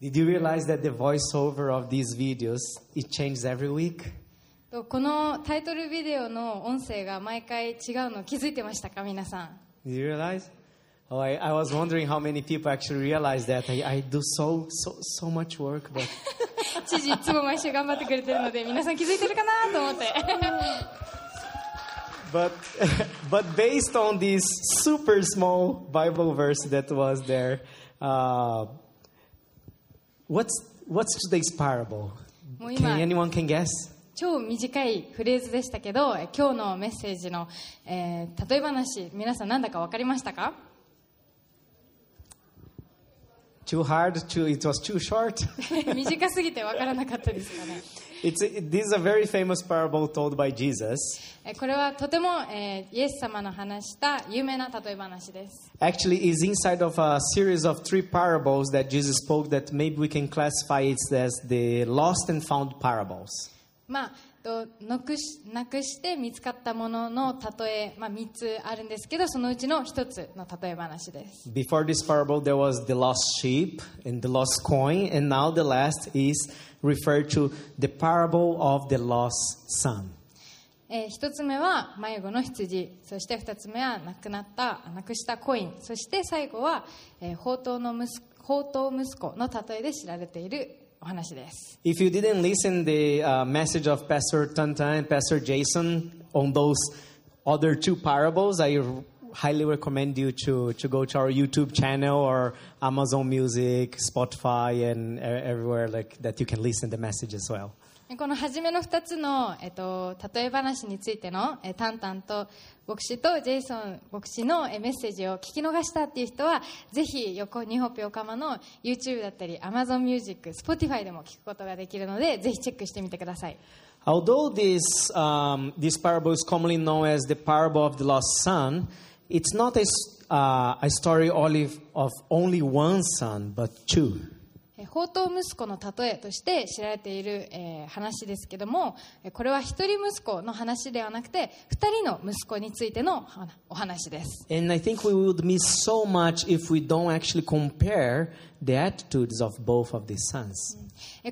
Did you realize that the voiceover of these videos it changes every week? とこのタイトルビデオの音声が毎回違うの気づいてましたか皆さん Did you realize? Oh, I, I was wondering how many people actually realize that I, I do so so so much work, but 知事いつも毎週頑張ってくれてるので皆さん気づいてるかなと思って but but based on this super small Bible verse that was there, uh, what's what's today's parable? もう Can 今 anyone can guess? 超短いフレーズでしたけどえ今日のメッセージの、えー例え話皆さん何だか分かりましたか Too hard? Too it was too short. 短すぎて分からなかったですかね it's it, this is a very famous parable told by Jesus. えこれはとても、えーイエス様の話した有名な例え話です Actually, is inside of a series of three parables that Jesus spoke that maybe we can classify it as the lost and found parables. まあ となくしなくして見つかったものの例え、まあ、3つあるんですけどそのうちの1つの例え話です Before this parable, there was the lost sheep and the lost coin, and now the last is referred to the parable of the lost son. えー一つ目は迷子の羊そして二つ目は亡くなったなくしたコインそして最後は、えー宝刀の息子宝刀息子の例えで知られているお話です If you didn't listen the uh, message of Pastor Tantan and Pastor Jason on those other two parables, I r- highly recommend you to, to go to our YouTube channel or Amazon Music, Spotify, and e- everywhere like that you can listen the message as well. えこの初めの2つの、えっと、例え話についての、えタンタンと 牧師とジェイソン牧師のメッセージを聞き逃したっていう人はぜひ横日本横浜の YouTube だったり AmazonMusic、Spotify でも聞くことができるのでぜひチェックしてみてください Although this, um, this parable is commonly known as the parable of the lost son, it's not a, uh, a story only of only one son, but two. 宝刀息子の例えとして知られている、えー、話ですけどもこれは一人息子の話ではなくて二人の息子についてのお話です。So、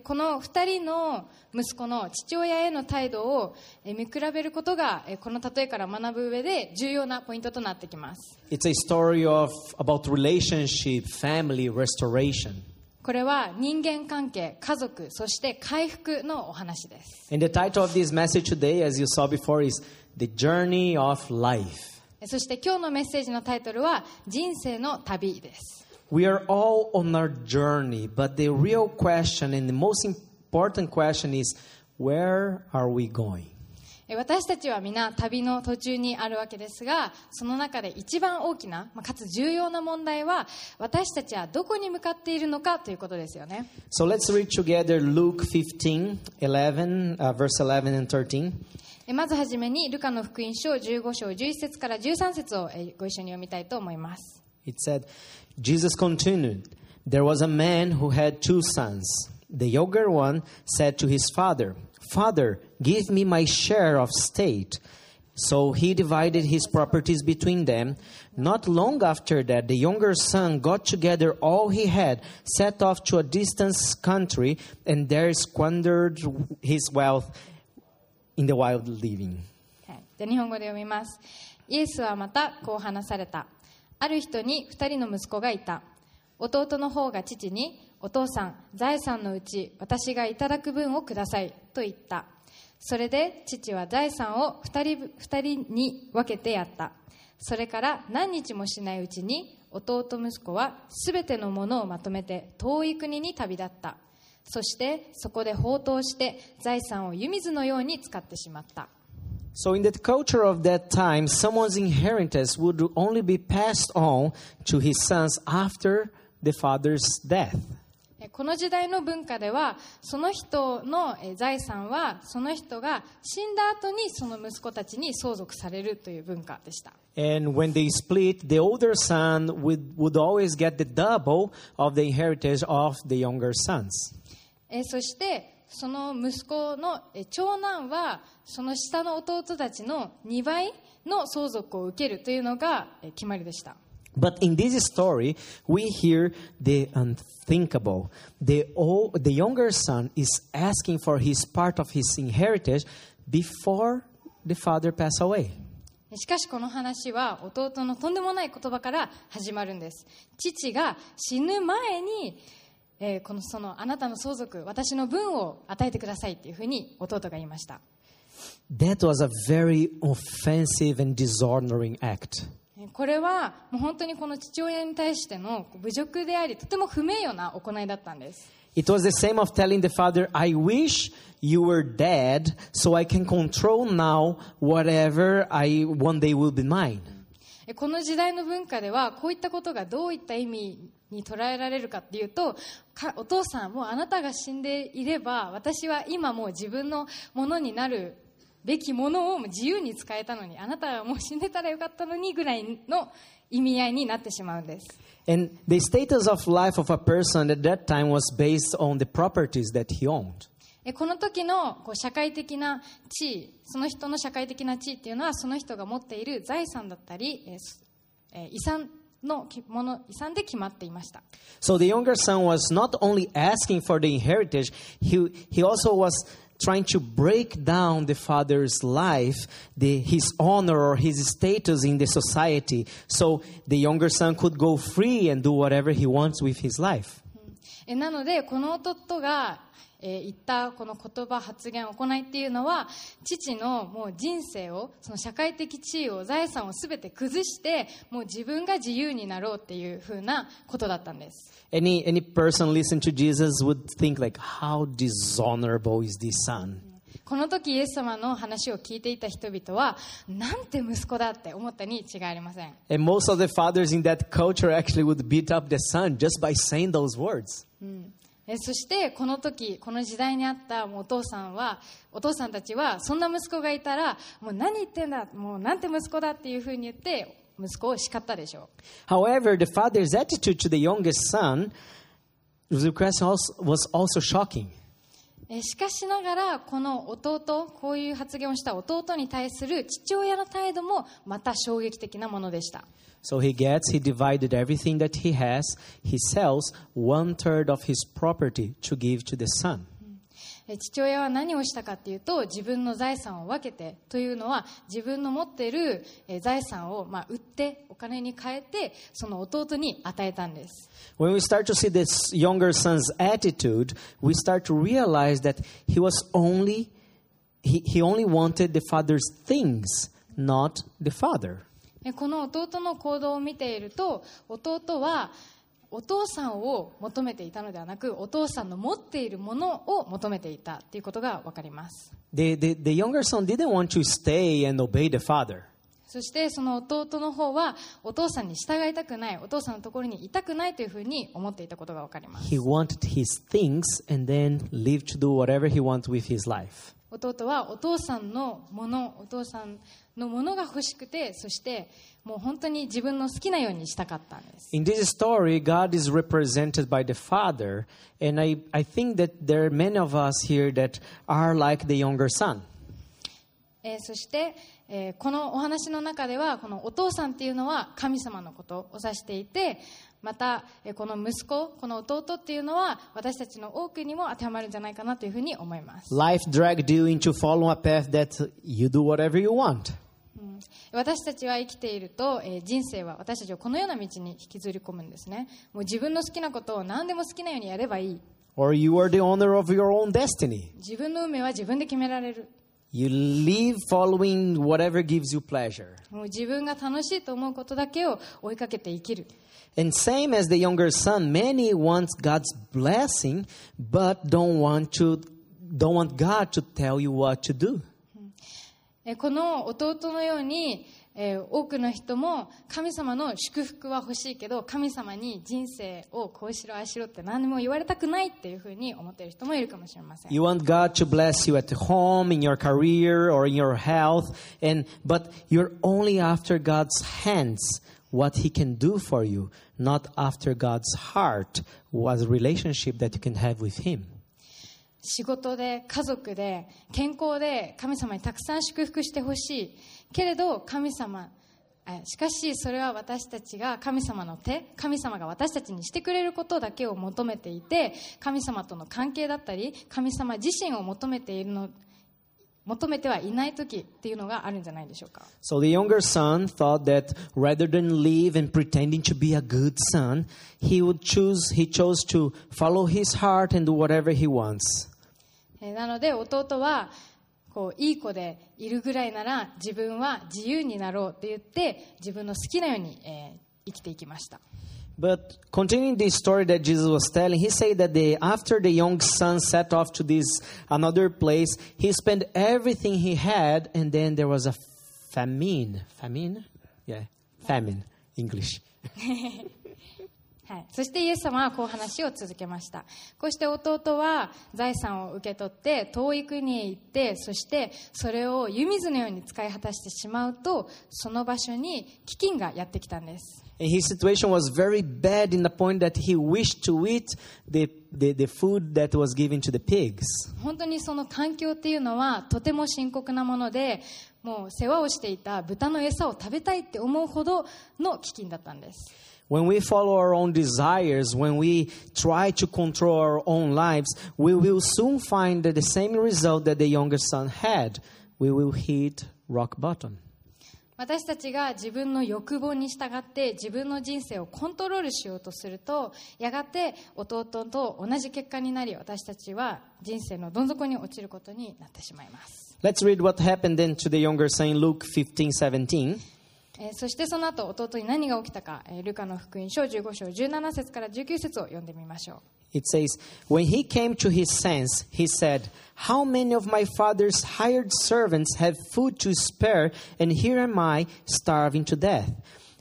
この二人の息子の父親への態度を見比べることがこの例えから学ぶ上で重要なポイントとなってきます。It's a story of, about relationship, family, restoration. これは人間関係家族そして回復のお話です And the title of this message today, as you saw before, is The Journey of Life. えそして今日のメッセージのタイトルは人生の旅です We are all on our journey, but the real question and the most important question is where are we going? え私たちは皆旅の途中にあるわけですがその中で一番大きなまあかつ重要な問題は私たちはどこに向かっているのかということですよね So let's read together Luke 15, 11, uh, verse 11 and 13. えまずはじめにルカの福音書15章11節から13節をえご一緒に読みたいと思います It said, Jesus continued, There was a man who had two sons. The younger one said to his father, Father, give me my share of state. So he divided his properties between them. Not long after that, the younger son got together all he had, set off to a distant country, and there squandered his wealth in the wild living. はい、じゃあ日本語で読みますイエスはまたこう話されたある人に2人の息子がいた弟の方が父にお父さん財産のうち私がいただく分をくださいと言った それで父は財産を2人二人に分けてやったそれから何日もしないうちに弟息子は全てのものをまとめて遠い国に旅立ったそしてそこで放蕩して財産を湯水のように使ってしまった So, in the culture of that time, someone's inheritance would only be passed on to his sons after the father's death. えこの時代の文化ではその人のえ財産はその人が死んだ後にその息子たちに相続されるという文化でした And when they split, the older son would, would always get the double of the inheritance of the younger sons. えそしてその息子のえ長男はその下の弟たちの2倍の相続を受けるというのがえ決まりでした But in this story, we hear the unthinkable. The, old, the younger son is asking for his part of his inheritance before the father passed away. しかしこの話は弟のとんでもない言葉から始まるんです父が死ぬ前に、えーこのそのあなたの相続私の分を与えてくださいっていうふうに弟が言いました That was a very offensive and dishonoring act. えーこれはもう本当にこの父親に対しての侮辱でありとても不名誉な行いだったんです It was the same of telling the father, I wish you were dead so I can control now whatever I one day will be mine. えこの時代の文化ではこういったことがどういった意味に捉えられるかっていうとかお父さんもうあなたが死んでいれば私は今もう自分のものになるべきものを自由に使えたのにあなたはもう死んでたらよかったのにぐらいの意味合いになってしまうんです And the status of life of a person at that time was based on the properties that he owned. えこの時のこう社会的な地位その人の社会的な地位っていうのはその人が持っている財産だったり、えー遺産のきもの遺産で決まっていました So the younger son was not only asking for the inheritance, he, he also was trying to break down the father's life, the, his honor or his status in the society, so the younger son could go free and do whatever he wants with his life. えなのでこの弟が、 えー言ったこの言葉発言行いっていうのは父のもう人生をその社会的地位を財産を全て崩してもう自分が自由になろうっていうふうなことだったんです Any, any person listen to Jesus would think like, how dishonorable is this son? この時イエス様の話を聞いていた人々はなんて息子だって思ったに違いありません And most of the fathers in that culture actually would beat up the son just by saying those words. えそしてこの時この時代にあったもうお父さんはお父さんたちはそんな息子がいたらもう何言ってんだもうなんて息子だっていうふうに言って息子を叱ったでしょう However, the father's attitude to the youngest son was was also shocking. しかしながらこの弟こういう発言をした弟に対する父親の態度もまた衝撃的なものでした So he gets, he divided everything that he has. He sells one third of his property to give to the son. え父親は何をしたかっていうと自分の財産を分けてというのは自分の持っているえ財産をまあ売ってお金に変えてその弟に与えたんです When we start to see this younger son's attitude, we start to realize that he was only, he, he only wanted the father's things, not the father. えこの弟の行動を見ていると弟はお父さんを求めていたのではなくお父さんの持っているものを求めていたということが分かります The, the, the younger son didn't want to stay and obey the father. そしてその弟の方はお父さんに従いたくないお父さんのところにいたくないというふうに思っていたことが分かります He wanted his things and then live to do whatever he wants with his life. 弟はお父さんのものお父さんのものが欲しくてそしてもう本当に自分の好きなようにしたかったんです In this story, God is represented by the father, and I, I think that there are many of us here that are like the younger son. えーそして、えーこのお話の中ではこのお父さんっていうのは神様のことを指していてまた、えーこの息子この弟っていうのは私たちの多くにも当てはまるんじゃないかなというふうに思います Life dragged you into following a path that you do whatever you want. 私たちは生きていると、えー人生は私たちをこのような道に引きずり込むんですねもう自分の好きなことを何でも好きなようにやればいい Or you are the owner of your own destiny. 自分の運命は自分で決められる You live following whatever gives you pleasure. もう自分が楽しいと思うことだけを追いかけて生きる And same as the younger son, many want God's blessing, but don't want to don't want God to tell you what to do. えこの弟のように、え多くの人も神様の祝福は欲しいけど神様に人生をこうしろああしろって何も言われたくないっていうふうに思っている人もいるかもしれません You want God to bless you at home, in your career, or in your health, and but you're only after God's hands what He can do for you, not after God's heart, what relationship that you can have with Him. 仕事で家族で健康で神様にたくさん祝福してほしいけれど神様えしかしそれは私たちが神様の手神様が私たちにしてくれることだけを求めていて神様との関係だったり神様自身を求めているの求めてはいない時っていうのがあるんじゃないでしょうか So the younger son thought that rather than live and pretending to be a good son, he would choose he chose to follow his heart and do whatever he wants. えなので弟はこういい子でいるぐらいなら自分は自由になろうって言って自分の好きなように、えー生きていきました But continuing the story that Jesus was telling, he said that the, after the young son set off to this another place, he spent everything he had, and then there was a famine. Famine? Yeah, famine, English. はい、そしてイエス様はこう話を続けました。こうして弟は財産を受け取って遠い国へ行ってそしてそれを湯水のように使い果たしてしまうとその場所に飢饉がやってきたんです。And his situation was very bad in the point that he wished to eat the, the, the food that was given to the pigs. 本当にその環境っていうのはとても深刻なものでもう世話をしていた豚の餌を食べたいって思うほどの飢饉だったんです When we follow our own desires, when we try to control our own lives, we will soon find the same result that the younger son had. We will hit rock bottom. 私たちが自分の欲望に従って自分の人生をコントロールしようとするとやがて弟と同じ結果になり私たちは人生のどん底に落ちることになってしまいます Let's read what happened then to the younger son in Luke 15 17. えーそしてその後弟に何が起きたか、えールカの福音書15章17節から19節を読んでみましょう It says, When he came to his sense, he said, How many of my father's hired servants have food to spare, and here am I, starving to death?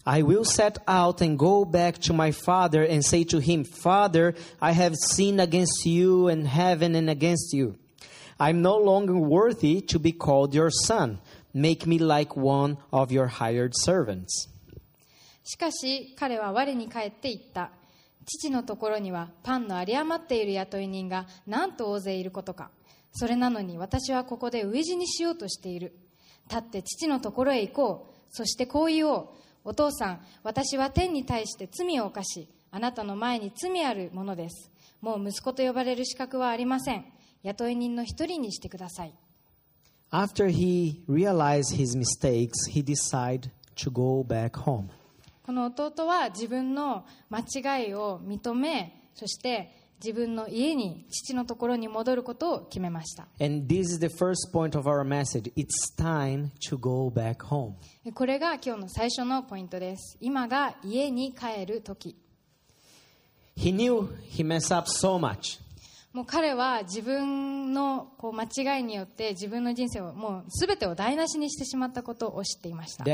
I will set out and go back to my father and say to him, Father, I have sinned against you and heaven and against you. I'm no longer worthy to be called your son. Make me like one of your hired servants. しかし彼は我に帰って言った。父のところにはパンの有り余っている雇い人がなんと大勢いることか。それなのに私はここで飢え死にしようとしている。立って父のところへ行こう。そしてこう言おう。お父さん私は天に対して罪を犯しあなたの前に罪あるものです。もう息子と呼ばれる資格はありません。雇い人の一人にしてください。After he realized his mistakes, he decided to go back home. この弟は自分の間違いを認めそして自分の家に父のところに戻ることを決めました And this is the first point of our message. It's time to go back home. これが今日の最初のポイントです今が家に帰る時 He knew he messed up so much. 彼は自分のこう間違いによって自分の人生をもう全てを台無しにしてしまったことを知っていました。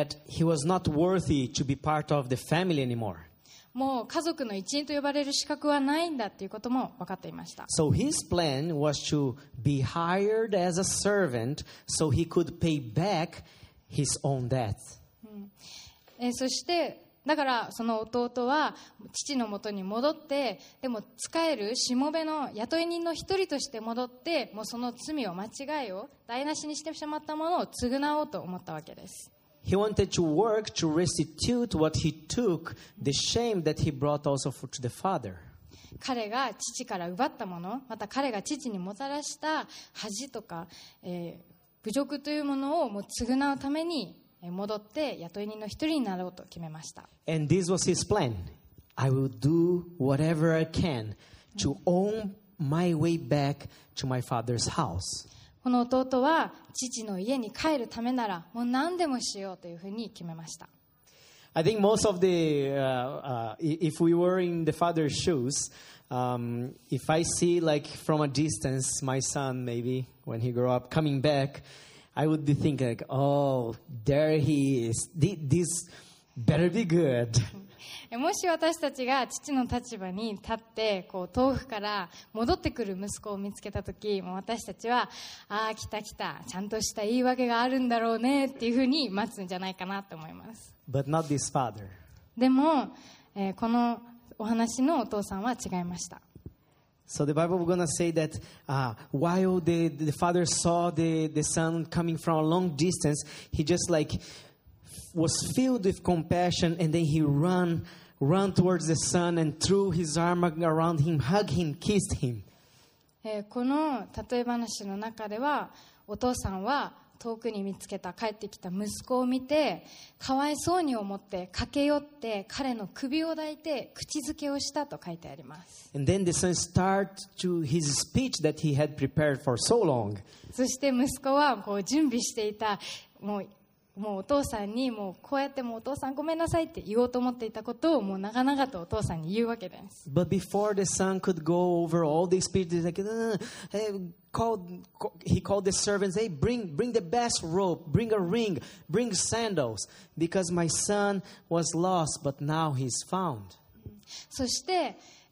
もう家族の一員と呼ばれる資格はないんだということも分かっていました。えそして、だからその弟は父のもとに戻ってでも使えるしもべの雇い人の一人として戻ってもうその罪を間違いを台無しにしてしまったものを償おうと思ったわけです He wanted to work to restitute what he took, the shame that he brought also for, to the father. 彼が父から奪ったものまた彼が父にもたらした恥とか、えー侮辱というものをもう償うためにえー戻って雇い人の一人になろうと決めました And this was his plan. I will do whatever I can to own my way back to my father's house. この弟は父の家に帰るためならもう何でもしようというふうに決めました I think most of the, uh, uh, if we were in the father's shoes, um, if I see like from a distance my son maybe when he grew up coming back, I would be thinking like, oh, there he is. Th- This better be good. えもし私たちが父の立場に立ってこう遠くから戻ってくる息子を見つけた時私たちはああ来た来たちゃんとした言い訳があるんだろうねっていうふうに待つんじゃないかなと思います But not this father. でも、えーこのお話のお父さんは違いました So the Bible we're gonna say that uh, while the, the father saw the, the son coming from a long distance, he just like was filled with compassion, and then he ran, ran towards the son and threw his arm around him, hugged him, kissed him. えーこの例え話の中ではお父さんは 遠くに見つけた帰ってきた息子を見てかわいそうに思って駆け寄って彼の首を抱いて口づけをしたと書いてあります And then the son started to his speech that he had prepared for so long. そして息子はこう準備していたもうもうお父さんにもうこうやってもうお父さんごめんなさいって言おうと思っていたことをもう長々とお父さんに言うわけです But before the son could go over all the speech, he's like, "Uh, hey, called, ca- he called the servants, hey, bring, bring the best rope, bring a ring, bring sandals, because my son was lost, but now he's found. そしてえ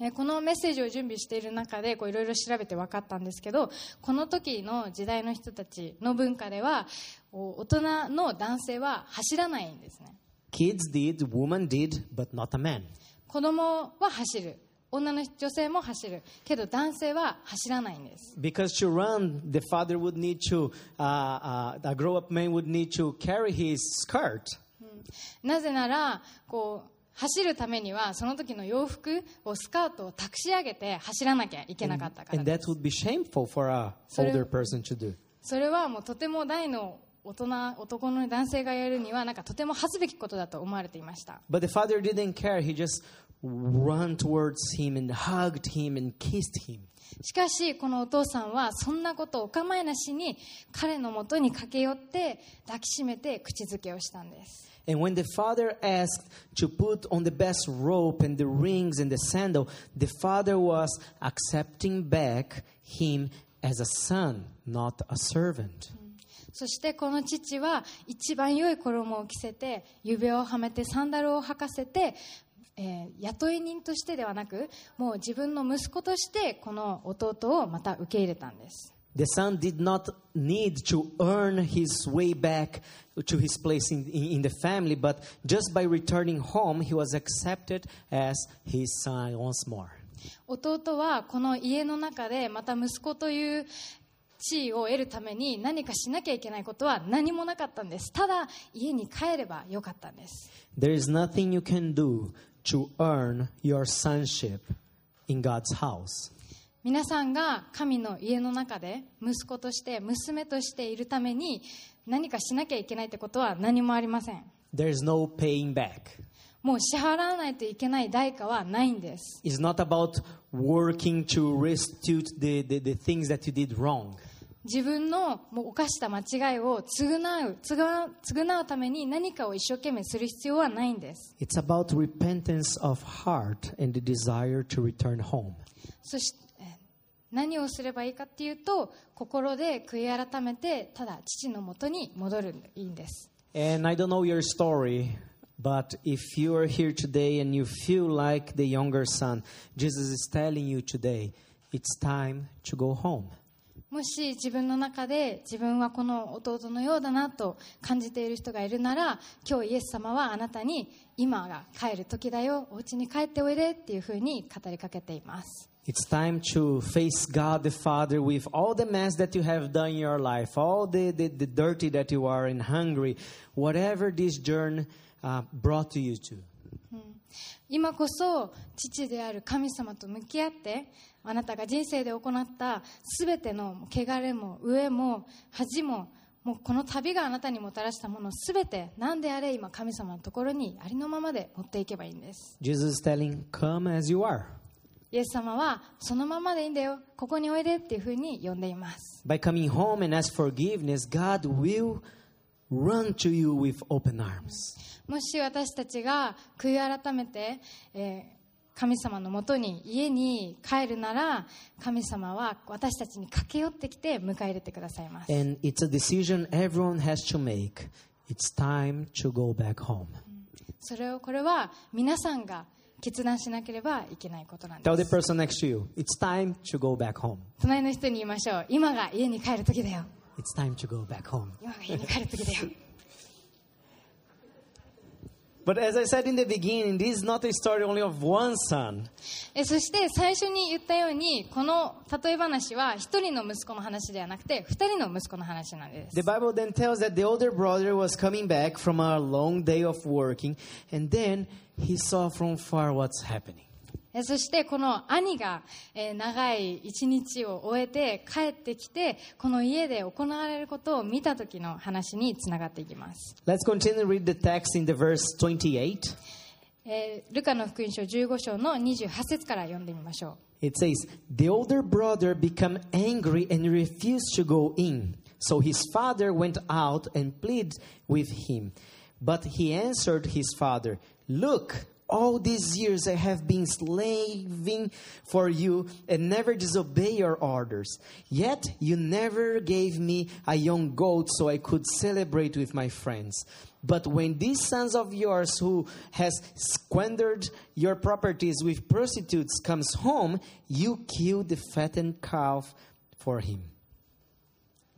えこのメッセージを準備している中でこういろいろ調べて分かったんですけどこの時の時代の人たちの文化ではお大人の男性は走らないんですね Kids did, women did, but not a man. 子供は走る女の女性も走るけど男性は走らないんです Because to run, the father would need to, uh, uh, a grown up man would need to carry his skirt. なぜならこう走るためにはその時の洋服をスカートをたくし上げて走らなきゃいけなかったから And で that す would be shameful for a So- older person to do. それはもうとても大の大人男の男性がやるにはなんかとても恥ずべきことだと思われていました But the father didn't care. He just ran towards him and hugged him and kissed him. しかしこのお父さんはそんなことをお構いなしに彼のもとに駆け寄って抱きしめて口づけをしたんです And when the father asked to put on the best rope and the rings and the sandal, the father was accepting back him as a son, not a servant. そしてこの父は一番良い衣を着せて指輪をはめてサンダルを履かせて、えー雇い人としてではなくもう自分の息子としてこの弟をまた受け入れたんです The son did not need to earn his way back to his place in, in, in the family, but just by returning home, he was accepted as his son once more. 弟はこの家の中でまた息子という地位を得るために何かしなきゃいけないことは何もなかったんですただ家に帰ればよかったんです There is nothing you can do to earn your sonship in God's house. 皆さんが神の家の中で息子として娘としているために何かしなきゃいけないってことは何もありません There is no paying back. もう支払わないといけない代価はないんです It's not about working to restitute the, the, the things that you did wrong. 自分のもう犯した間違いを償う償う償うために何かを一生懸命する必要はないんです It's about repentance of heart and the desire to return home. そしてえー何をすればいいかっていうと心で悔い改めてただ父のもとに戻るんでいいんです And I don't know your story, but if you are here today and you feel like the younger son, Jesus is telling you today, it's time to go home. もし自分の中で自分はこの弟のようだなと感じている人がいるなら今日イエス様はあなたに今が帰る時だよお家に帰っておいでっていうふうに語りかけています It's time to face God the Father with all the mess that you have done in your life, all the, the, the dirty that you are and hungry, whatever this journey uh, brought you to. 今こそ父である神様と向き合ってあなたが人生で行った全ての汚れも飢えも恥ももうこの旅があなたにもたらしたもの全て何であれ今神様のところにありのままで持っていけばいいんです Jesus is telling, Come as you are. イエス様はそのままでいいんだよここにおいでっていうふうに呼んでいます By coming home and ask forgiveness, God will run to you with open arms. もし私たちが悔い改めて、えー神様のもとに家に帰るなら神様は私たちに駆け寄ってきて迎え入れてくださいます And it's a decision everyone has to make. It's time to go back home. それをこれは皆さんが決断しなければいけないことなん Tell で the す person next to you, it's time to go back home. 隣の人に言いましょう今が家に帰る時だよ It's time to go back home. 今が家に帰る時だよ But as I said in the beginning, this is not a story only of one son. えそして最初に言ったようにこの例え話は一人の息子の話ではなくて二人の息子の話なんです The Bible then tells that the older brother was coming back from a long day of working, and then he saw from far what's happening. えそしてこの兄が、えー長い一日を終えて帰ってきてこの家で行われることを見た時の話につながっていきます、Let's continue to read the text in the verse 28. えールカの福音書15章の28節から読んでみましょう It says, The older brother became angry and refused to go in. So his father went out and pleaded with him. But he answered his father, Look, all these years I have been slaving for you and never disobey your orders. Yet you never gave me a young goat so I could celebrate with my friends. But when these sons of yours who has squandered your properties with prostitutes comes home, you kill the fattened calf for him.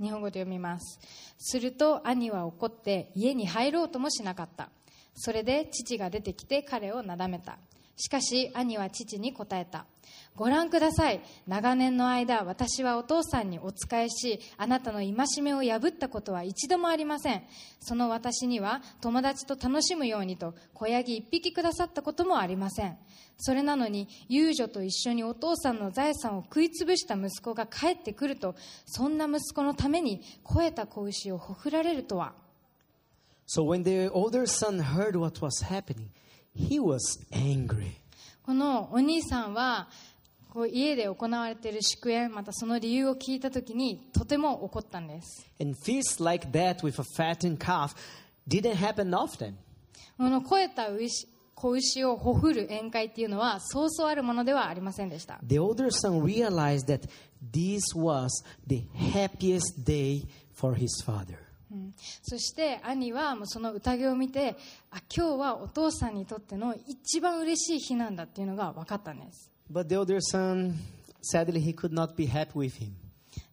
日本語で読みます。すると兄は怒って家に入ろうともしなかった。それで父が出てきて彼をなだめた。しかし兄は父に答えた。ご覧ください。長年の間私はお父さんにお仕えしあなたの戒めを破ったことは一度もありません。その私には友達と楽しむようにと子ヤギ一匹くださったこともありません。それなのに遊女と一緒にお父さんの財産を食い潰した息子が帰ってくるとそんな息子のために肥えた子牛をほふられるとは。So when the older son heard what was happening, he was angry. このお兄さんはこう家で行われている祝宴またその理由を聞いた時にとても怒ったんです And feasts like that with a fattened calf didn't happen often. この肥えた牛子牛をほふる宴会っていうのはそうそうあるものではありませんでした The older son realized that this was the happiest day for his father. うんそして兄はもうその宴を見てあ今日はお父さんにとっての一番嬉しい日なんだっていうのが分かったんです But the older son, sadly, he could not be happy with him.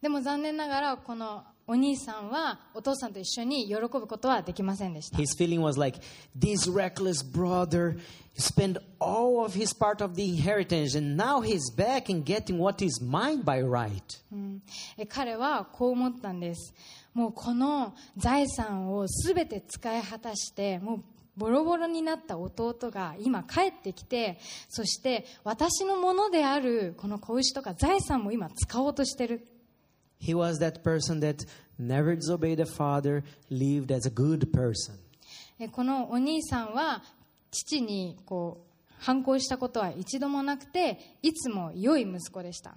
でも残念ながらこのお兄さんはお父さんと一緒に喜ぶことはできませんでした His feeling was like, this reckless brother spent all of his part of the inheritance, and now he's back and getting what is mine by right. うんえ彼はこう思ったんですもうこの財産を全て使い果たしてもうボロボロになった弟が今帰ってきてそして私のものであるこの子牛とか財産も今使おうとしてる He was that person that never disobeyed the father, lived as a good person. えこのお兄さんは父にこう反抗したことは一度もなくていつも良い息子でした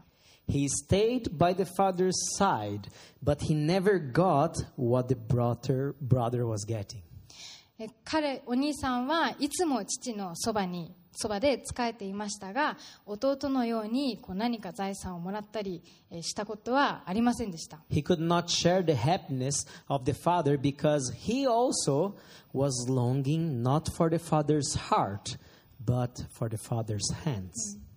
He stayed by the father's side, but he never got what the brother, brother was getting. え彼お兄さんはいつも父のそばにそばで仕えていましたが弟のようにこう何か財産をもらったりえしたことはありませんでした He could not share the happiness of the father because he also was longing not for the father's heart, but for the father's hands. え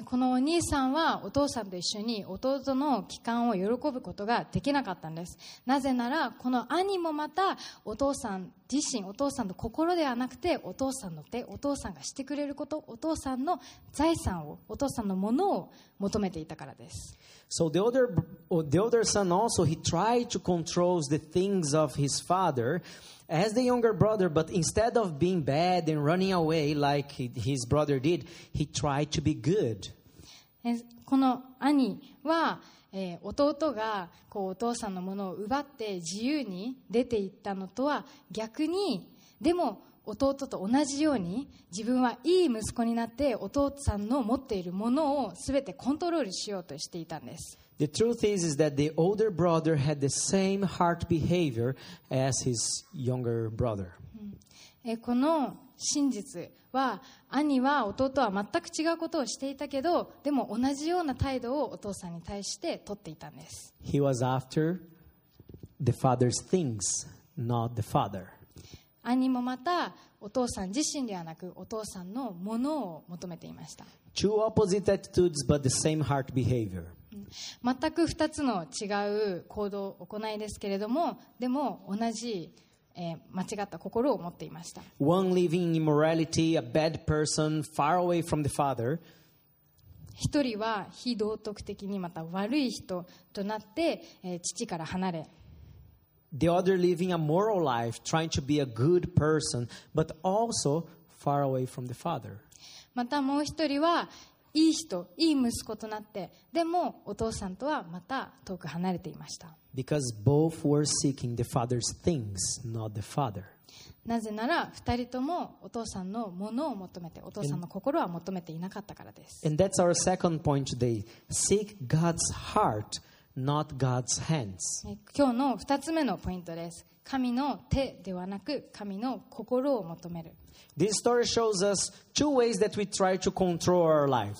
このお兄さんはお父さんと一緒に弟の帰還を喜ぶことができなかったんです。なぜならこの兄もまたお父さん自身お父さんの心ではなくてお父さんの手お父さんがしてくれることお父さんの財産をお父さんのものを求めていたからです。So the older, the older son also, he tried to control the things of his father as the younger brother, but instead of being bad and running away like he- his brother did, he tried to be good. えこの兄は、えー弟がこうお父さんのものを奪って自由に出ていったのとは逆にでも 弟と同じように自分はいい息子になってお父さんの持っているものを全てコントロールしようとしていたんです The truth is, is that the older brother had the same heart behavior as his younger brother. えーこの真実は兄は弟は全く違うことをしていたけどでも同じような態度をお父さんに対して取っていたんです He was after the father's things, not the father. 兄もまたお父さん自身ではなくお父さんのものを求めていました。全く二つの違う行動行いですけれどもでも同じ、えー、間違った心を持っていました。一人は非道徳的にまた悪い人となって、えー、父から離れ The other living a moral life, trying to be a good person, but also far away from the Father. またもう一人はいい人いい息子となってでもお父さんとはまた遠く離れていました Because both were seeking the Father's things, not the Father. なぜなら二人ともお父さんのものを求めてお父さんの心は求めていなかったからです And that's our second point today. Seek God's heart, not God's hands. え今日の二つ目のポイントです神の手ではなく神の心を求める This story shows us two ways that we try to control our lives.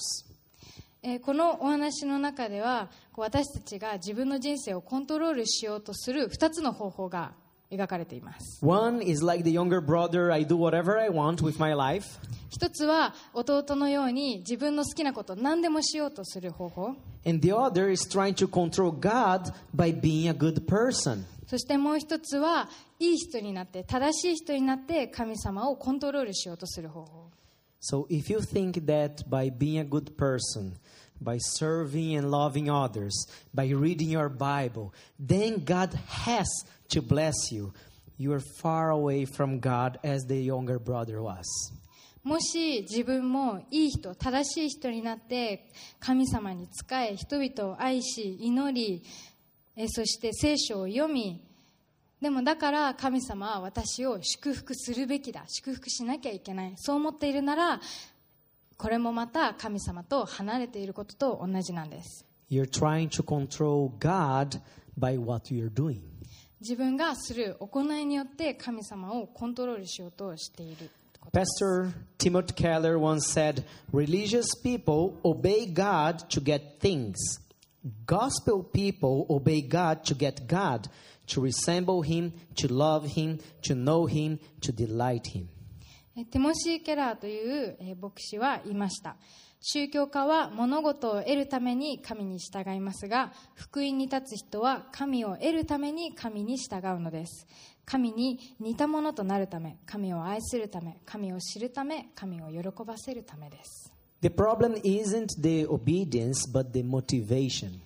えーこのお話の中では私たちが自分の人生をコントロールしようとする2つの方法が描かれています One is like the younger brother, I do whatever I want with my life. 一つは弟のように自分の好きなこと何でもしようとする方法 And the other is trying to control God by being a good person. そしてもう一つはいい人になって正しい人になって神様をコントロールしようとする方法 So if you think that by being a good person, by serving and loving others, by reading your Bible, then God has to bless you, you are far away from God as the younger brother was. もし自分もいい人正しい人になって神様に仕え人々を愛し祈りえそして聖書を読みでもだから神様は私を祝福するべきだ祝福しなきゃいけないそう思っているならこれもまた神様と離れていることと同じなんです You're trying to control God by what you're doing. 自分がする行いによって神様をコントロールしようとしている Pastor Timothy Keller once said, Religious people obey God to get things. Gospel people obey God to get God, to resemble Him, to love Him, to know Him, to delight Him. えティモシー・ケラーというえー牧師は言いました宗教家は物事を得るために神に従いますが福音に立つ人は神を得るために神に従うのです。神に似たものとなるため神を愛するため神を知るため神を喜ばせるためです。The problem isn't the obedience, but the motivation.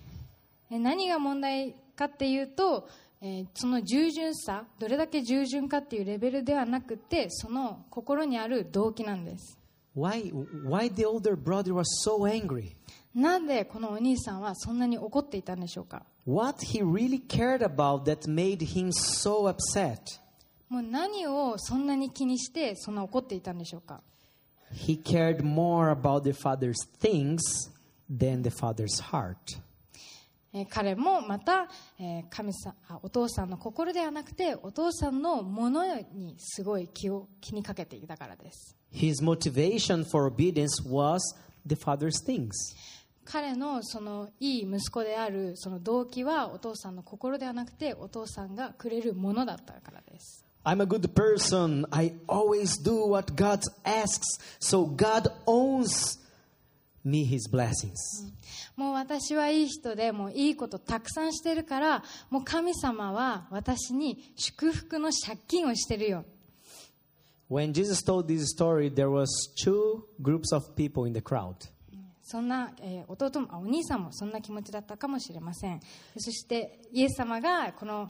え何が問題かっていうと、えーその従順さどれだけ従順かっていうレベルではなくてその心にある動機なんです Why, why the older brother was so angry? なんでこのお兄さんはそんなに怒っていたんでしょうか What he really cared about that made him so upset? もう何をそんなに気にしてそんな怒っていたんでしょうか He cared more about the father's things than the father's heart. えー彼もまた、えー神さあお父さんの心ではなくてお父さんのものにすごい気を気にかけていたからです His motivation for obedience was the father's things. 彼のそのいい息子であるその動機はお父さんの心ではなくてお父さんがくれるものだったからです I'm a good person. I always do what God asks. So God owns me his blessings. もう私はいい人でもういいことたくさんしてるからもう神様は私に祝福の借金をしてるよ When Jesus told this story, there was two groups of people in the crowd. そんな、えー弟もあお兄さんもそんな気持ちだったかもしれませんそしてイエス様がこの、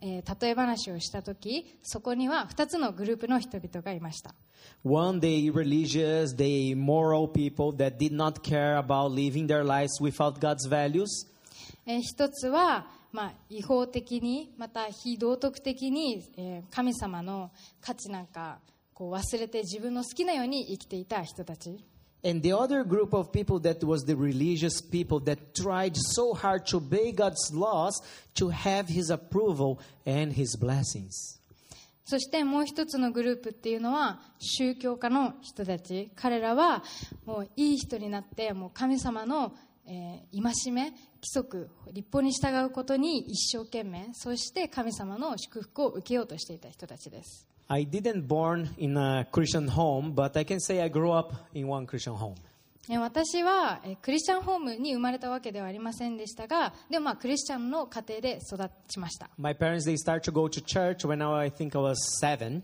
えー例え話をした時そこには2つのグループの人々がいました One, the religious, the moral people that did not care about living their lives without God's values. えー一つは、まあ、違法的にまた非道徳的に、えー神様の価値なんか こう忘れて自分の好きなように生きていた人たち And the other group of people that was the religious people that tried so hard to obey God's laws to have His approval and His blessings. そしてもう一つのグループっていうのは宗教家の人たち彼らはもういい人になってもう神様の、えー戒め規則立法に従うことに一生懸命そして神様の祝福を受けようとしていた人たちです I didn't born in a Christian home, but I can say I grew up in one Christian home. え私はえクリスチャンホームに生まれたわけではありませんでしたがでもまあクリスチャンの家庭で育ちました My parents they start to go to church when I, think I was seven.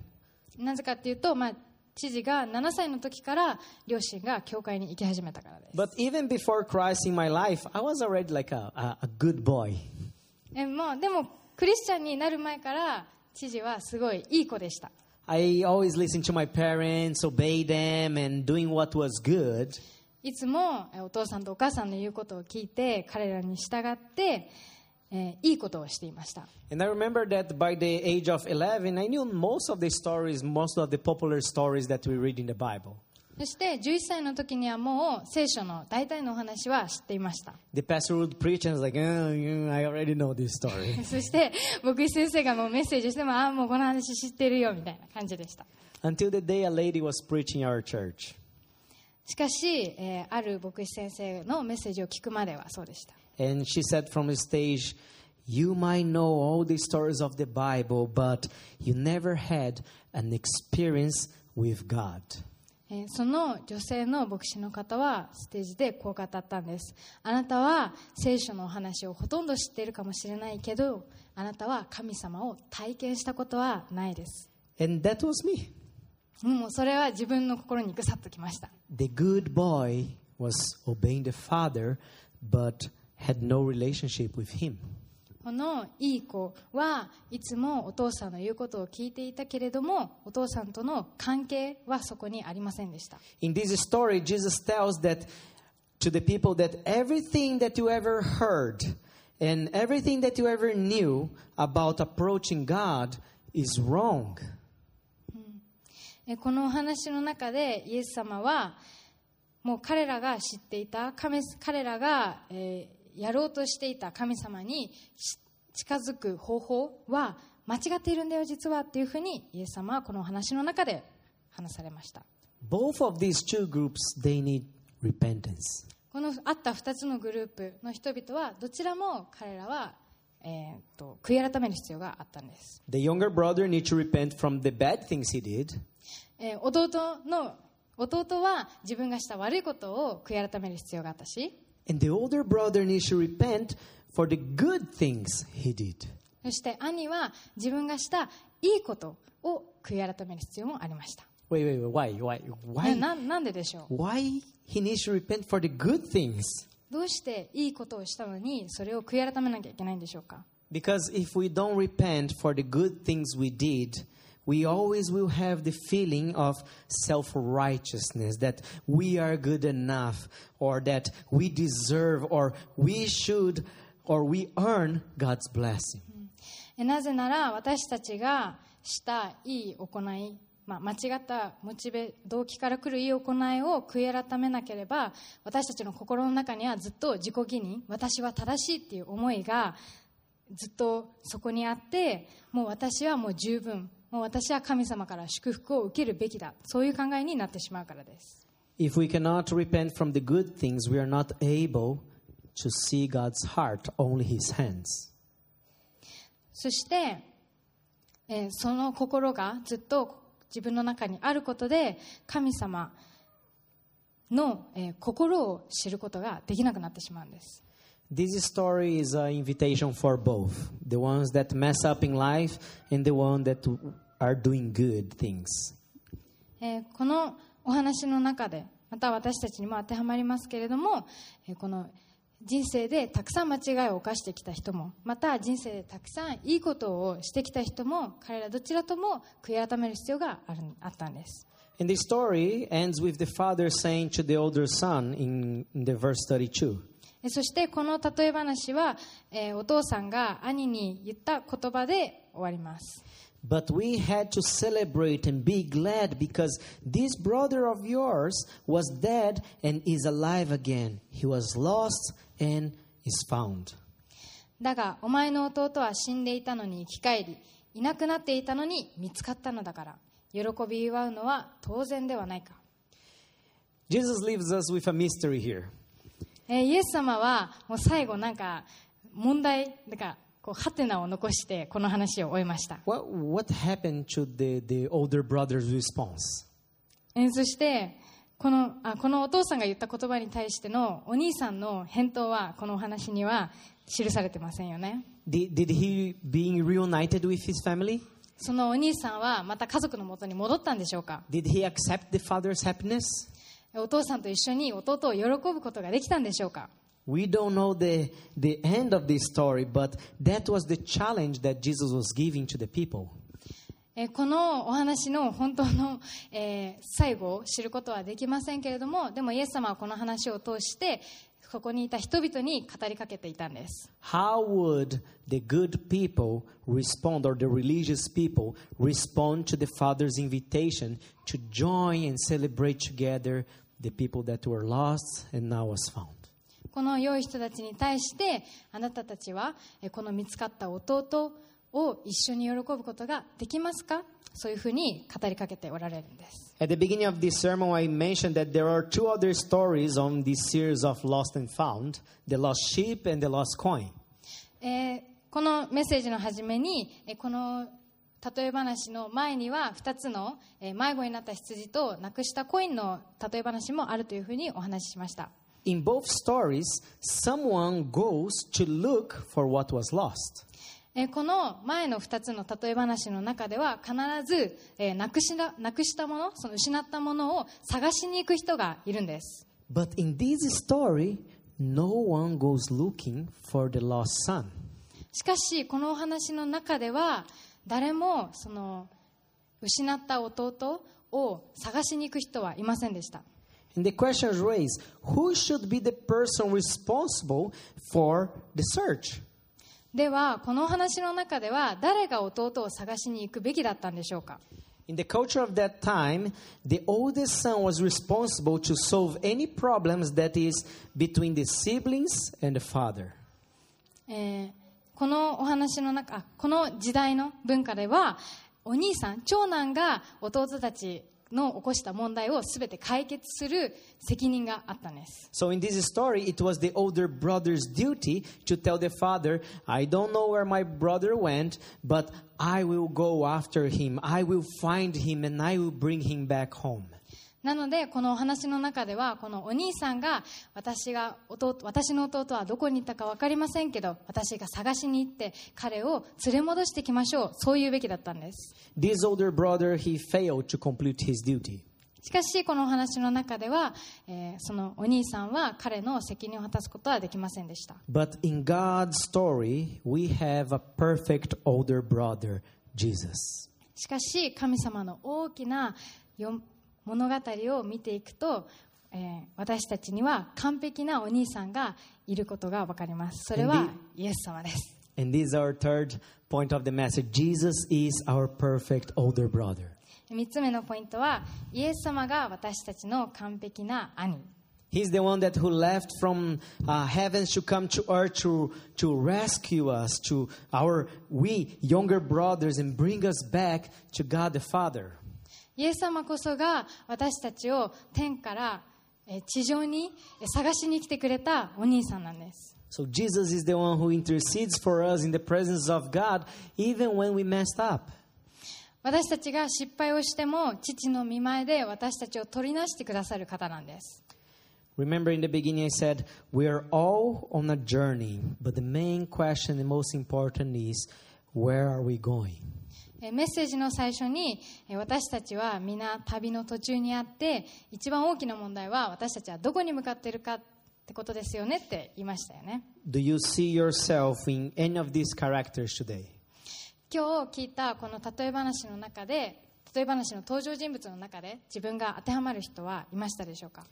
なぜかっていうと、まあ、知事が7歳の時から両親が教会に行き始めたからです But even before Christ in my life, I was already like a, a, a good boy. えまあ、でもクリスチャンになる前から知事はすごいいい子でした I always listened to my parents, obey them, and doing what was good. いつもえお父さんとお母さんの言うことを聞いて彼らに従って、えーいいことをしていました And I remember that by the age of 11, I knew most of the stories, most of the popular stories that we read in the Bible. そして11歳の時にはもう聖書の大体のお話は知っていました The pastor would preach and was like, oh, yeah, I already know this story. そして牧師先生がもうメッセージしてもああもうこの話知ってるよみたいな感じでした Until the day a lady was preaching our church. しかし、えーある牧師先生のメッセージを聞くまではそうでした And she said from the stage, You might know all the stories of the Bible, but you never had an experience with God. えーその女性の牧師の方はステージでこう語ったんですあなたは聖書のお話をほとんど知っているかもしれないけどあなたは神様を体験したことはないです And that was me. もうそれは自分の心にぐさっときました The good boy was obeying the father, but had no relationship with him. このいい子はいつもお父さんの言うことを聞いていたけれどもお父さんとの関係はそこにありませんでした In this story, Jesus tells that to the people that everything that you ever heard and everything that you ever knew about approaching God is wrong. えこのお話の中でイエス様はもう彼らが知っていた神彼らが、えーやろうとしていた神様にし近づく方法は間違っているんだよ実はっていうふうにイエス様はこのお話の中で話されました。Both of these two groups, they need repentance. このあった2つのグループの人々はどちらも彼らは、えーっと悔い改める必要があったんです、The younger brother needs to repent from the bad things he did, えー弟の弟は自分がした悪いことを悔い改める必要があったし and the older brother needs to repent for the good things he did. そして兄は自分がしたいいことを悔い改める必要もありました。 Wait, wait, wait, why? Why? な Why? ななんででしょう Why he needs to repent for the good things? どうしていいことをしたのにそれを悔い改めなきゃいけないんでしょうか Because if we don't repent for the good things we did, we always will have the feeling of self righteousness that we are good enough, or that we deserve, or we should, or we earn God's blessing. なぜなら私たちがしたいい行い、まあ、間違ったモチベ動機から来るいい行いを悔い改めなければ私たちの心の中にはずっと自己義認私は正しいっていう思いがずっとそこにあってもう私はもう十分もう私は神様から祝福を受けるべきだ。そういう考えになってしまうからです。If we cannot repent from the good things, we are not able to see God's heart, only His hands. そして、えーその心がずっと自分の中にあることで神様の、えー心を知ることができなくなってしまうんです This story is an invitation for both the ones that mess up in life and the ones that are doing good things. えーこのお話の中でまた私たちにも当てはまりますけれども、えーこの人生でたくさん間違いを犯してきた人もまた人生でたくさんいいことをしてきた人も彼らどちらとも悔い改める必要があるあったんです And the story ends with the father saying to the older son in, in the verse 32, え そしてこの例え話は、えーお父さんが兄に言った言葉で終わります But we had to celebrate and be glad because this brother of yours was dead and is alive again. He was lost and is found. だがお前の弟は死んでいたのに生き返りいなくなっていたのに見つかったのだから喜び祝うのは当然ではないか Jesus leaves us with a mystery here. えーイエス様はもう最後なんか問題だからこうハテナを残してこの話を終えました What, what happened to the, the older brother's response? えーそしてこのあこのお父さんが言った言葉に対してのお兄さんの返答はこのお話には記されてませんよね Did, did he being reunited with his family? そのお兄さんはまた家族のもとに戻ったんでしょうか？Did he accept the father's happiness? お父さんと一緒に弟を喜ぶことができたんでしょうか We don't know the, the end of this story, but that was the challenge that Jesus was giving to the people. えーこのお話の本当の、えー最後を知ることはできませんけれどもでもイエス様はこの話を通してここにいた人々に語りかけていたんです How would the good people respond, or the religious people respond to the Father's invitation to join and celebrate together the people that were lost and now was found? この良い人たちに対してあなたたちはえーこの見つかった弟を一緒に喜ぶことができますかそういうふうに語りかけておられるんです At the beginning of this sermon, I mentioned that there are two other stories on this series of Lost and Found the lost sheep and the lost coin. えーこのメッセージの初めにえーこの例え話の前には2つのえー迷子になった羊となくしたコインの例え話もあるというふうにお話ししました In both stories, someone goes to look for what was lost. えーこの前の2つの例え話の中では必ず、えーなくしたなくしたものその失ったものを探しに行く人がいるんです But in this story, no one goes looking for the lost son. しかしこのお話の中では誰もその失った弟を探しに行く人はいませんでした And the question is raised who should be the person responsible for the search? ではこのお話の中では誰が弟を探しに行くべきだったんでしょうか In the culture of that time, the oldest son was responsible to solve any problems that is between the siblings and the father. えーこのお話の中この時代の文化ではお兄さん長男が弟たちの起こした問題を全て解決する責任があったんです So in this story, it was the older brother's duty to tell the father, I don't know where my brother went, but I will go after him. I will find him and I will bring him back home. なのでこのお話の中ではこのお兄さんが私が弟私の弟はどこに行ったか分かりませんけど私が探しに行って彼を連れ戻してきましょうそう言うべきだったんです This older brother, he failed to complete his duty. しかしこのお話の中では、えーそのお兄さんは彼の責任を果たすことはできませんでした But in God's story, we have a perfect older brother, Jesus. しかし神様の大きなよ物語を見ていくと、えー私たちには完璧なお兄さんがいることが分かりますそれはイエス様です And this is our third point of the message. Jesus is our perfect older brother. 3つ目のポイントはイエス様が私たちの完璧な兄 He's the one that who left from uh, heavens to come to earth to, to rescue us, to our we younger brothers, and bring us back to God the Father. イエス様こそが私たちを天からえー地上にえー探しに来てくれたお兄さんなんです So Jesus is the one who intercedes for us in the presence of God, even when we messed up. 私たちが失敗をしても父の見前で私たちを取りなしてくださる方なんです Remember in the beginning, I said, we are all on a journey, but the main question, the most important is, where are we going? えーメッセージの最初にえー私たちは皆旅の途中にあって一番大きな問題は私たちはどこに向かっているかってことですよねって言いましたよね Do you see yourself in any of these characters today? 今日聞いたこの例え話の中で例え話の登場人物の中で自分が当てはまる人はいましたでしょうか？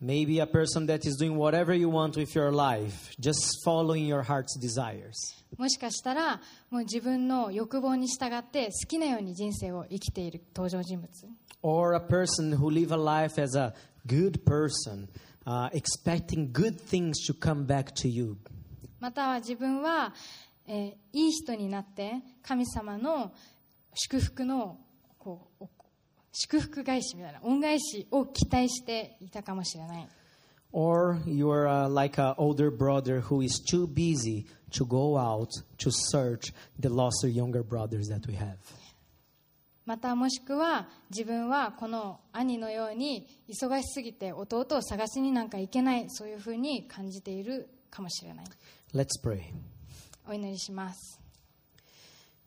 Maybe a person that is doing whatever you want with your life, just following your heart's desires. もしかしたらもう自分の欲望に従って好きなように人生を生きている登場人物 Or a person who live a life as a good person, uh, expecting good things to come back to you. または自分は、えーいい人になって神様の祝福のこうお 祝福返しみたいな恩返しを期待していたかもしれない Or you're uh, like an older brother who is too busy to go out to search the lost younger brothers that we have. またもしくは自分はこの兄のように忙しすぎて弟を探しになんか行けないそういうふうに感じているかもしれない Let's pray. お祈りします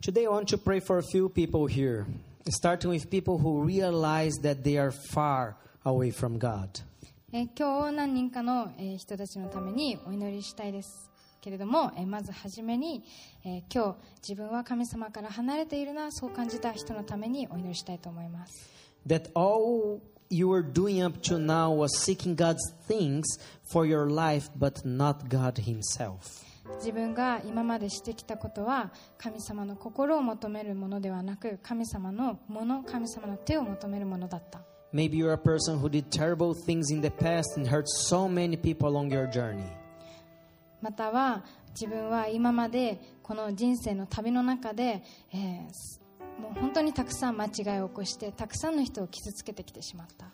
Today, I want to pray for a few people here, starting with people who realize that they are far away from God. え今日何人かの、え人たちのためにお祈りしたいですけれども、えまずはじめに、え今日自分は神様から離れているなそう感じた人のためにお祈りしたいと思います。That all you were doing up to now was seeking God's things for your life, but not God Himself. 自分が今までしてきたことは神様の心を求めるものではなく神様のもの神様の手を求めるものだった Maybe you're a person who did terrible things in the past and hurt so many people along your journey. または自分は今までこの人生の旅の中で、えーすもう本当にたくさん間違いを起こしてたくさんの人を傷つけてきてしまった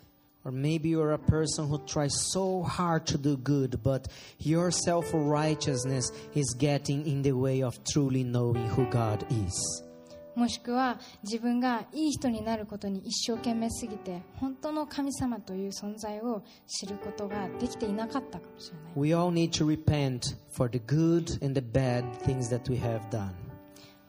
Or maybe you're a person who tries so hard to do good, but your self righteousness is getting in the way of truly knowing who God is. もしくは自分がいい人になることに一生懸命すぎて本当の神様という存在を知ることができていなかったかもしれない We all need to repent for the good and the bad things that we have done.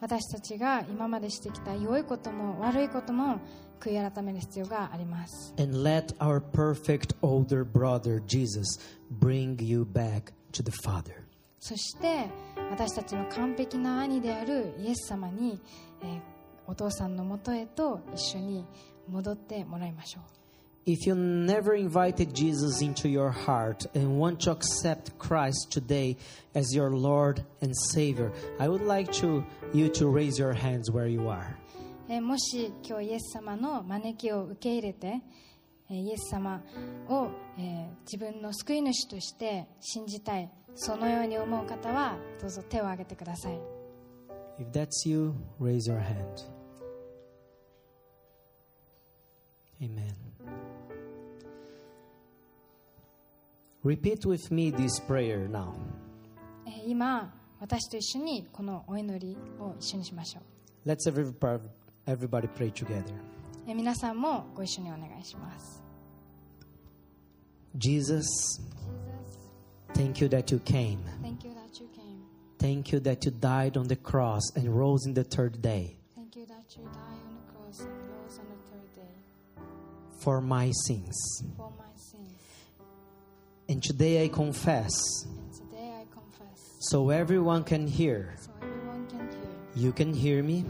私たちが今までしてきた良いことも悪いことも悔い改める必要があります And let our perfect older brother Jesus bring you back to the Father. そして私たちの完璧な兄であるイエス様に、えーお父さんのもとへと一緒に戻ってもらいましょう If you never invited Jesus into your heart and want to accept Christ today as your Lord and Savior, I would like to, you to raise your hands where you are. えーもし今日イエス様の招きを受け入れてえーイエス様を、えー自分の救い主として信じたいそのように思う方はどうぞ手を挙げてください If that's you, raise your hand. Amen. Repeat with me this prayer now. えー今私と一緒にこのお祈りを一緒にしましょう Let's everybody, everybody pray together. えー皆さんもご一緒にお願いします Jesus, thank you that you came. Thank you that you came Thank you that you died on the cross and rose in the third day Thank you that you died on the cross and rose on the third day for my sins. for my sins. And today I confess, And today I confess, so everyone can hear. so everyone can hear. You can hear me,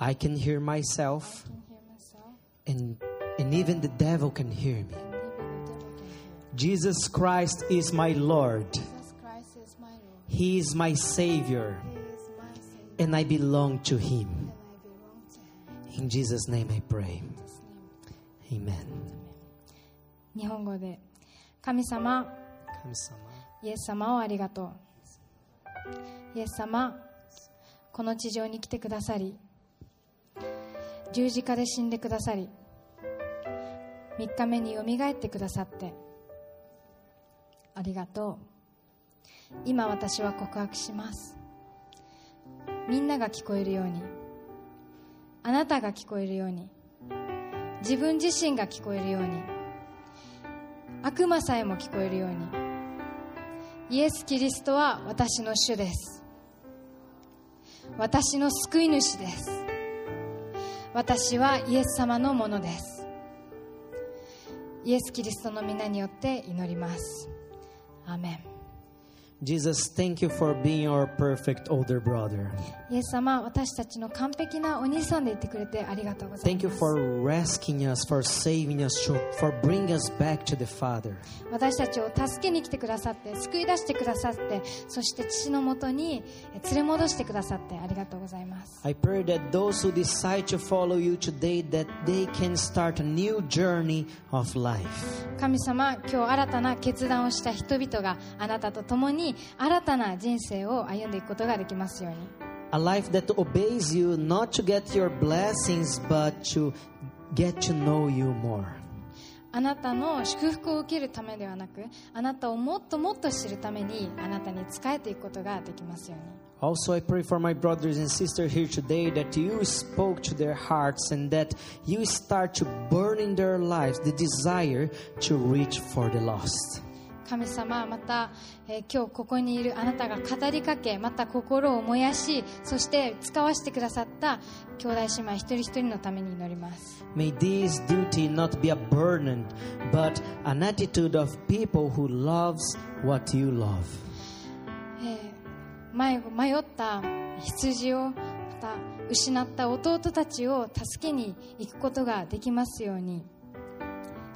I can hear myself, I can hear myself. and, and even the devil can hear me. And even the devil can hear. Jesus Christ is my Lord. Jesus Christ is my Lord. He is my Savior, He is my Savior. and I belong to Him. And I belong to Him. In Jesus' name I pray. In His name. Amen. 日本語で神様神様イエス様をありがとうイエス様この地上に来てくださり 十字架で死んでくださり3日目によみがえってくださってありがとう。今私は告白します。みんなが聞こえるようにあなたが聞こえるように自分自身が聞こえるように悪魔さえも聞こえるようにイエス・キリストは私の主です。私の救い主です。私はイエス様のものです。イエス・キリストの皆によって祈ります。アメン。Jesus, thank you for being our perfect older brother. イエス様私たちの完璧なお兄さんでいてくれてありがとうござい Thank you ます for rescuing us, for saving us, to- for bringing us back to the Father. 私たちを助けに来てくださって救い出してくださってそして父のもとにえ連れ戻してくださってありがとうございます I pray that those who decide to follow you today, that they can start a new journey of life. 神様今日新たな決断をした人々があなたと共に新たな人生を歩んでいくことができますように A life that obeys you not to get your blessings, but to get to know you more. あなたの祝福を受けるためではなくあなたをもっともっと知るためにあなたに仕えていくことができますように Also, I pray for my brothers and sisters here today that you spoke to their hearts and that you start to burn in their lives the desire to reach for the lost. 神様また、えー今日ここにいるあなたが語りかけまた心を燃やしそして使わせてくださった兄弟姉妹一人一人のために祈ります May this duty not be a burden, but an attitude of people who loves what you love. えー迷迷った羊をまた失った弟たちを助けに行くことができますように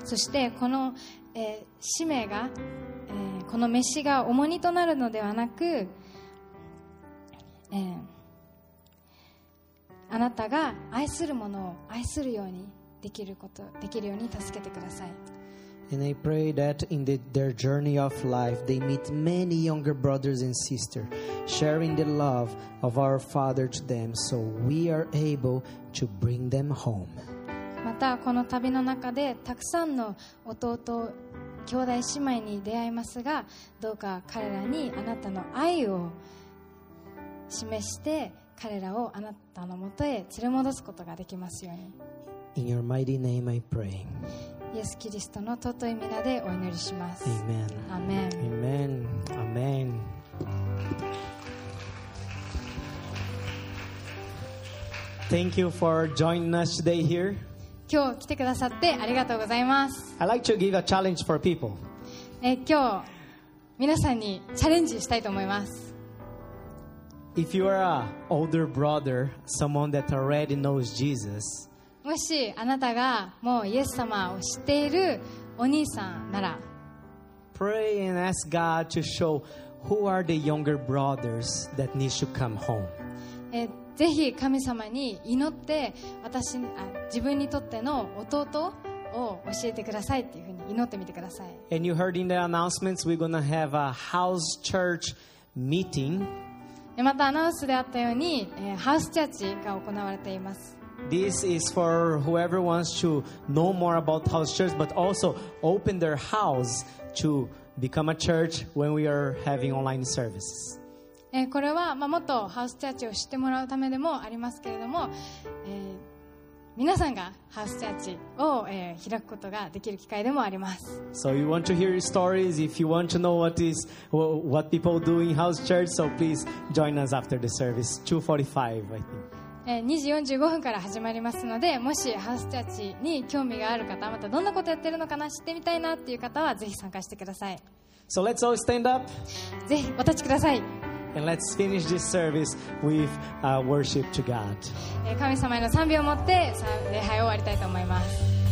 そしてこの、えー使命が、えーこの飯が重荷となるのではなく、えーあなたが愛するものを愛するようにできることできるように助けてください And I pray that in the, their journey of life, they meet many younger brothers and sisters, sharing the love of our Father to them, so we are able to bring them home. またこの旅の中でたくさんの弟兄弟姉妹に出会いますがどうか彼らにあなたの愛を示して彼らをあなたのもとへ連れ戻すことができますように In your mighty name I pray. イエス・キリストの尊い皆でお祈りします Amen. アーメン Amen. Amen. Thank you for joining us today here. 今日来てくださってありがとうございます、I'd like to give a challenge for people. えー今日皆さんにチャレンジしたいと思います If you are a older brother, someone that already knows Jesus, もしあなたがもうイエス様を知っているお兄さんなら pray and ask God to show who are the younger brothers that needs to come home. えーぜひ神様に祈って私にあ自分にとっての弟を教えてくださいっていうふうに祈ってみてください And you heard in the announcements, we're to have a house church meeting. でまたアナウンスであったように、えーハウスチャーチが行われています This is for whoever wants to know more about house church, but also open their house to become a church when we are having online services. えーこれは、まあ、もっとハウスチャーチを知ってもらうためでもありますけれども、えー皆さんがハウスチャーチを、えー開くことができる機会でもあります。So you want to hear stories, if you want to know what is wh- what people do in house church, so please join us after the service, 2:45, I think. えー2時45分から始まりますのでもしハウスチャーチに興味がある方またどんなことやってるのかな知ってみたいなっていう方はぜひ参加してください。So let's all stand up. ぜひお立ちください、and let's finish this service with uh, worship to God. えー神様への賛美を持ってさ礼拝を終わりたいと思います